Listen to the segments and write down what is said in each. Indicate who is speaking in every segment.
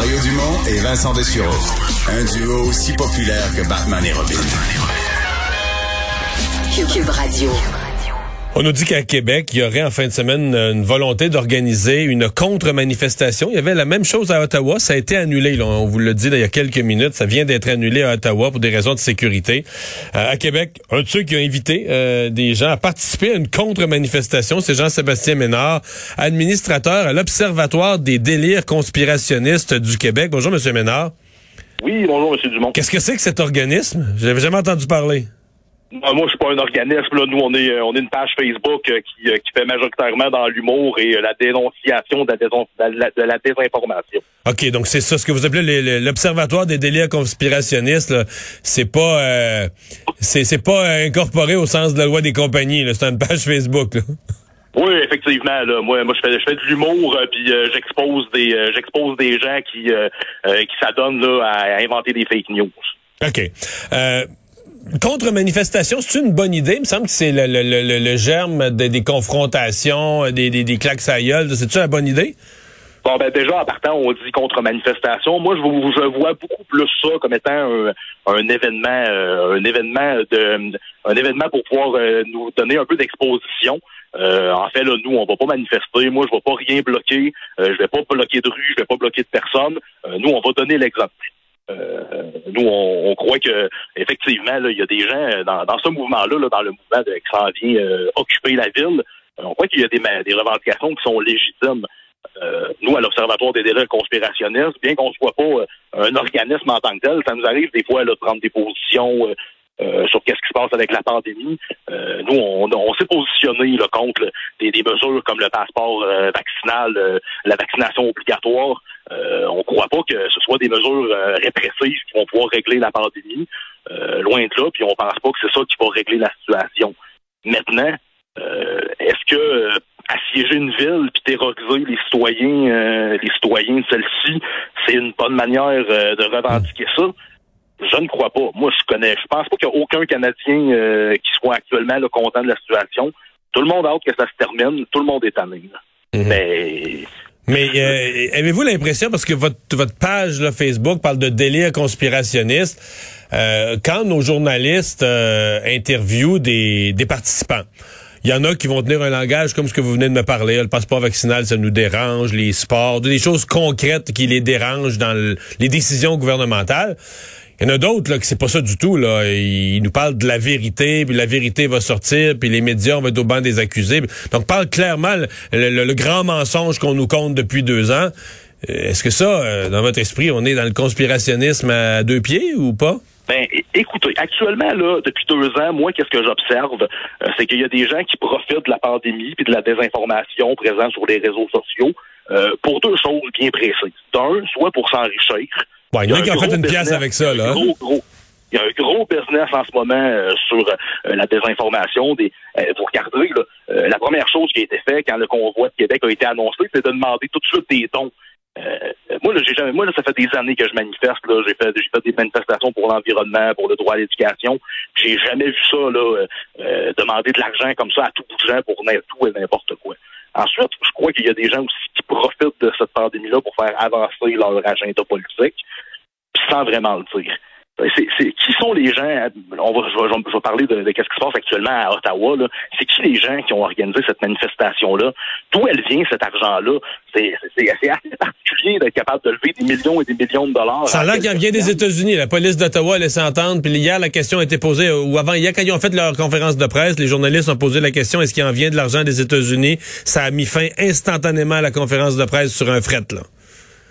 Speaker 1: Mario Dumont et Vincent Dessureau. Un duo aussi populaire que Batman et Robin.
Speaker 2: Cube Radio.
Speaker 3: On nous dit qu'à Québec, il y aurait en fin de semaine une volonté d'organiser une contre-manifestation. Il y avait la même chose à Ottawa. Ça a été annulé. Là. On vous l'a dit il y a quelques minutes. Ça vient d'être annulé à Ottawa pour des raisons de sécurité. Euh, à Québec, un de ceux qui a invité euh, des gens à participer à une contre-manifestation, c'est Jean-Sébastien Ménard, administrateur à l'Observatoire des délires conspirationnistes du Québec. Bonjour, Monsieur Ménard.
Speaker 4: Oui, bonjour, M. Dumont.
Speaker 3: Qu'est-ce que c'est que cet organisme? J'avais jamais entendu parler.
Speaker 4: Moi, je suis pas un organisme. Là. Nous, on est, euh, on est une page Facebook euh, qui, euh, qui fait majoritairement dans l'humour et la dénonciation de la, déson- de la- de la désinformation.
Speaker 3: OK, donc c'est ça, ce que vous appelez le- le- l'observatoire des délires conspirationnistes, c'est pas euh, c'est pas incorporé au sens de la loi des compagnies, c'est une page Facebook. Là.
Speaker 4: Oui, effectivement. Là, moi, moi, je fais, je fais de l'humour, euh, puis euh, j'expose des, euh, j'expose des gens qui, qui s'adonnent là à inventer des fake news.
Speaker 3: OK. Euh, contre-manifestation, c'est une bonne idée? Il me semble que c'est le, le, le, le germe de- des confrontations, des, des, des claques à. C'est-tu la bonne idée?
Speaker 4: Bon, ben déjà, en partant, on dit contre-manifestation. Moi, je, je vois beaucoup plus ça comme étant un, un événement, euh, un événement de, un événement pour pouvoir euh, nous donner un peu d'exposition. Euh, en fait, là, nous, on va pas manifester. Moi, je vais pas rien bloquer. Euh, je vais pas bloquer de rue. Je vais pas bloquer de personne. Euh, nous, on va donner l'exemple. Euh, nous, on, croit que effectivement, il y a des gens euh, dans, ce mouvement-là, là, dans le mouvement de, qui vient euh, occuper la ville. on croit qu'il y a des, revendications qui sont légitimes. Nous, à l'Observatoire des délais conspirationnistes, bien qu'on ne soit pas un organisme en tant que tel, ça nous arrive des fois de prendre des positions sur qu'est-ce qui se passe avec la pandémie. Nous, on, s'est positionné contre des, mesures comme le passeport vaccinal, la vaccination obligatoire. Euh, on ne croit pas que ce soit des mesures euh, répressives qui vont pouvoir régler la pandémie. Euh, loin de là, puis on pense pas que c'est ça qui va régler la situation. Maintenant, est-ce que assiéger une ville puis terroriser les citoyens, les citoyens de celle-ci, c'est une bonne manière de revendiquer ça? Je ne crois pas. Moi, je connais. Je pense pas qu'il y a aucun Canadien qui soit actuellement content de la situation. Tout le monde a hâte que ça se termine. Tout le monde est tanné. là. Mais
Speaker 3: Mais euh, avez-vous l'impression, parce que votre, votre page là, Facebook parle de délire conspirationniste, euh, quand nos journalistes euh, interviewent des, des participants, il y en a qui vont tenir un langage comme ce que vous venez de me parler. Le passeport vaccinal, ça nous dérange, les sports, des choses concrètes qui les dérangent dans le- les décisions gouvernementales. Il y en a d'autres là c'est pas ça du tout là. Ils nous parlent de la vérité, puis la vérité va sortir, puis les médias vont être au banc des accusés. Donc parle clairement le, grand mensonge qu'on nous compte depuis deux ans. Euh, Est-ce que ça, euh, dans votre esprit, on est dans le conspirationnisme à deux pieds ou pas?
Speaker 4: Ben, écoutez, actuellement, là, depuis deux ans, moi, qu'est-ce que j'observe? Euh, c'est qu'il y a des gens qui profitent de la pandémie puis de la désinformation présente sur les réseaux sociaux euh, pour deux choses bien précises. D'un, soit pour s'enrichir.
Speaker 3: Il y en a qui ont
Speaker 4: un
Speaker 3: fait
Speaker 4: gros
Speaker 3: une pièce
Speaker 4: business,
Speaker 3: avec ça, là.
Speaker 4: Gros, gros, il y a un gros business en ce moment euh, sur euh, la désinformation. Des, euh, vous regardez, là, euh, la première chose qui a été faite quand le convoi de Québec a été annoncé, c'est de demander tout de suite des dons. Euh, moi, là, j'ai jamais, moi, là, ça fait des années que je manifeste. Là, j'ai fait, j'ai fait des manifestations pour l'environnement, pour le droit à l'éducation. J'ai jamais vu ça là, euh, demander de l'argent comme ça à tout bout de gens pour tout et n'importe quoi. Ensuite, je crois qu'il y a des gens aussi qui profitent de cette pandémie-là pour faire avancer leur agenda politique, sans vraiment le dire. C'est, c'est- qui sont les gens, on va, je, vais, je vais parler de, de ce qui se passe actuellement à Ottawa, là. c'est qui les gens qui ont organisé cette manifestation-là? D'où elle vient cet argent-là? C'est, c'est, c'est assez particulier d'être capable de lever des millions et des millions de dollars.
Speaker 3: Ça a l'air qu'il vient des. États-Unis. La police d'Ottawa a laissé entendre. Puis hier, la question a été posée, euh, ou avant hier, quand ils ont fait leur conférence de presse, les journalistes ont posé la question, est-ce qu'il en vient de l'argent des États-Unis? Ça a mis fin instantanément à la conférence de presse sur un fret, là.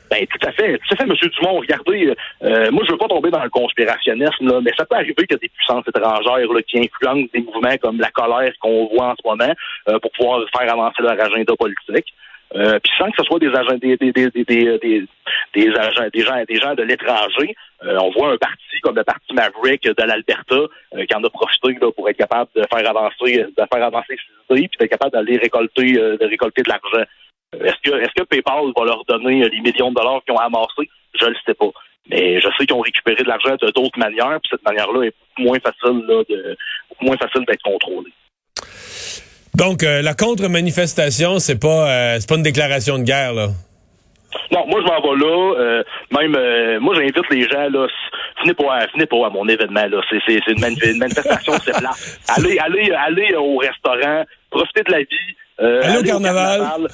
Speaker 4: Ben, tout à fait, tout à fait, M. Dumont. Regardez, euh, moi, je veux pas tomber dans le conspirationnisme, là, mais ça peut arriver qu'il y a des puissances étrangères là, qui influencent des mouvements comme la colère qu'on voit en ce moment euh, pour pouvoir faire avancer leur agenda politique. Euh, puis sans que ce soit des agents, des, des, des, des, des, des- agents, des gens, des gens de l'étranger, euh, on voit un parti comme le parti Maverick de l'Alberta euh, qui en a profité là, pour être capable de faire avancer, de faire avancer ses idées, puis d'être capable d'aller récolter, euh, de récolter de l'argent. Est-ce que est-ce que PayPal va leur donner euh, les millions de dollars qu'ils ont amassés? Je le sais pas. Mais je sais qu'ils ont récupéré de l'argent de d'autres manières, puis cette manière-là est beaucoup moins facile là, de moins facile d'être contrôlée.
Speaker 3: Donc, euh, la contre-manifestation, c'est pas, euh, c'est pas une déclaration de guerre, là?
Speaker 4: Non, moi je m'en vais là. Euh, même euh, moi j'invite les gens là. Venez pas, venez pas à mon événement là. C'est, c'est, c'est une, manifestation, c'est plat. Allez, allez, allez au restaurant, profitez de la vie.
Speaker 3: Euh, allez, au carnaval.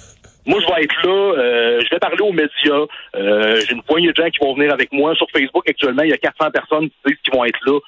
Speaker 4: Moi, je vais être là. je vais parler aux médias. j'ai une poignée de gens qui vont venir avec moi. Sur Facebook, actuellement, il y a 400 personnes qui disent qu'ils vont être là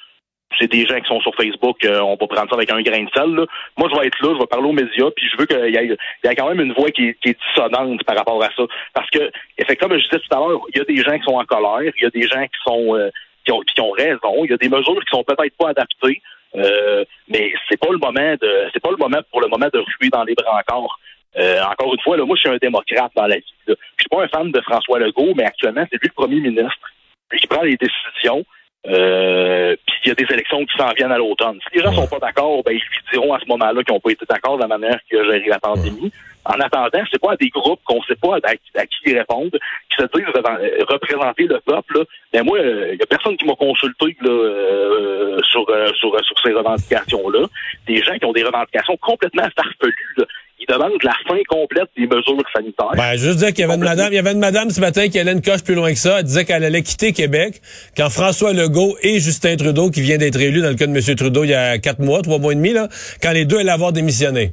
Speaker 4: c'est des gens qui sont sur Facebook, euh, on va prendre ça avec un grain de sel. Là. Moi, je vais être là, je vais parler aux médias, puis je veux qu'il y ait, y ait quand même une voix qui, est dissonante par rapport à ça. Parce que, effectivement, comme je disais tout à l'heure, il y a des gens qui sont en colère, il y a des gens qui sont euh, qui, ont, qui ont raison, il y a des mesures qui sont peut-être pas adaptées, euh, mais c'est pas le moment de c'est pas le moment pour le moment de ruer dans les bras encore. Euh, encore une fois, là, moi, je suis un démocrate dans la vie. Je suis pas un fan de François Legault, mais actuellement, c'est lui le premier ministre. Lui qui prend les décisions. Euh, puis il y a des élections qui s'en viennent à l'automne. Si les gens sont pas d'accord, ben ils lui diront à ce moment-là qu'ils n'ont pas été d'accord de la manière qu'il a géré la pandémie. En attendant, c'est pas à des groupes qu'on sait pas à, qui ils répondent, qui se disent euh, représenter le peuple. Là. Mais moi, il euh, y a personne qui m'a consulté là, euh, sur, sur, sur ces revendications-là. Des gens qui ont des revendications complètement farfelues. Là il demande la fin complète des mesures sanitaires.
Speaker 3: Ben, veux dire qu'il y avait une madame, il y avait une madame ce matin qui allait une coche plus loin que ça. Elle disait qu'elle allait quitter Québec quand François Legault et Justin Trudeau, qui vient d'être élu dans le cas de M. Trudeau il y a quatre mois, trois mois et demi, là, quand les deux allaient avoir démissionné.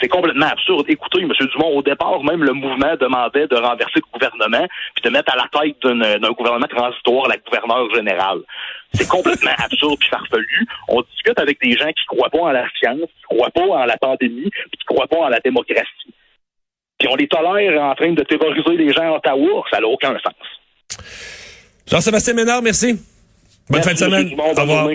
Speaker 4: C'est complètement absurde. Écoutez, M. Dumont, au départ, même le mouvement demandait de renverser le gouvernement puis de mettre à la tête d'un gouvernement transitoire la gouverneure générale. C'est complètement absurde puis farfelu. On discute avec des gens qui croient pas en la science, qui croient pas en la pandémie, puis qui croient pas en la démocratie. Puis on les tolère en train de terroriser les gens à Ottawa. Ça n'a aucun sens.
Speaker 3: Jean-Sébastien Ménard, merci. Bonne fin de semaine. Au revoir.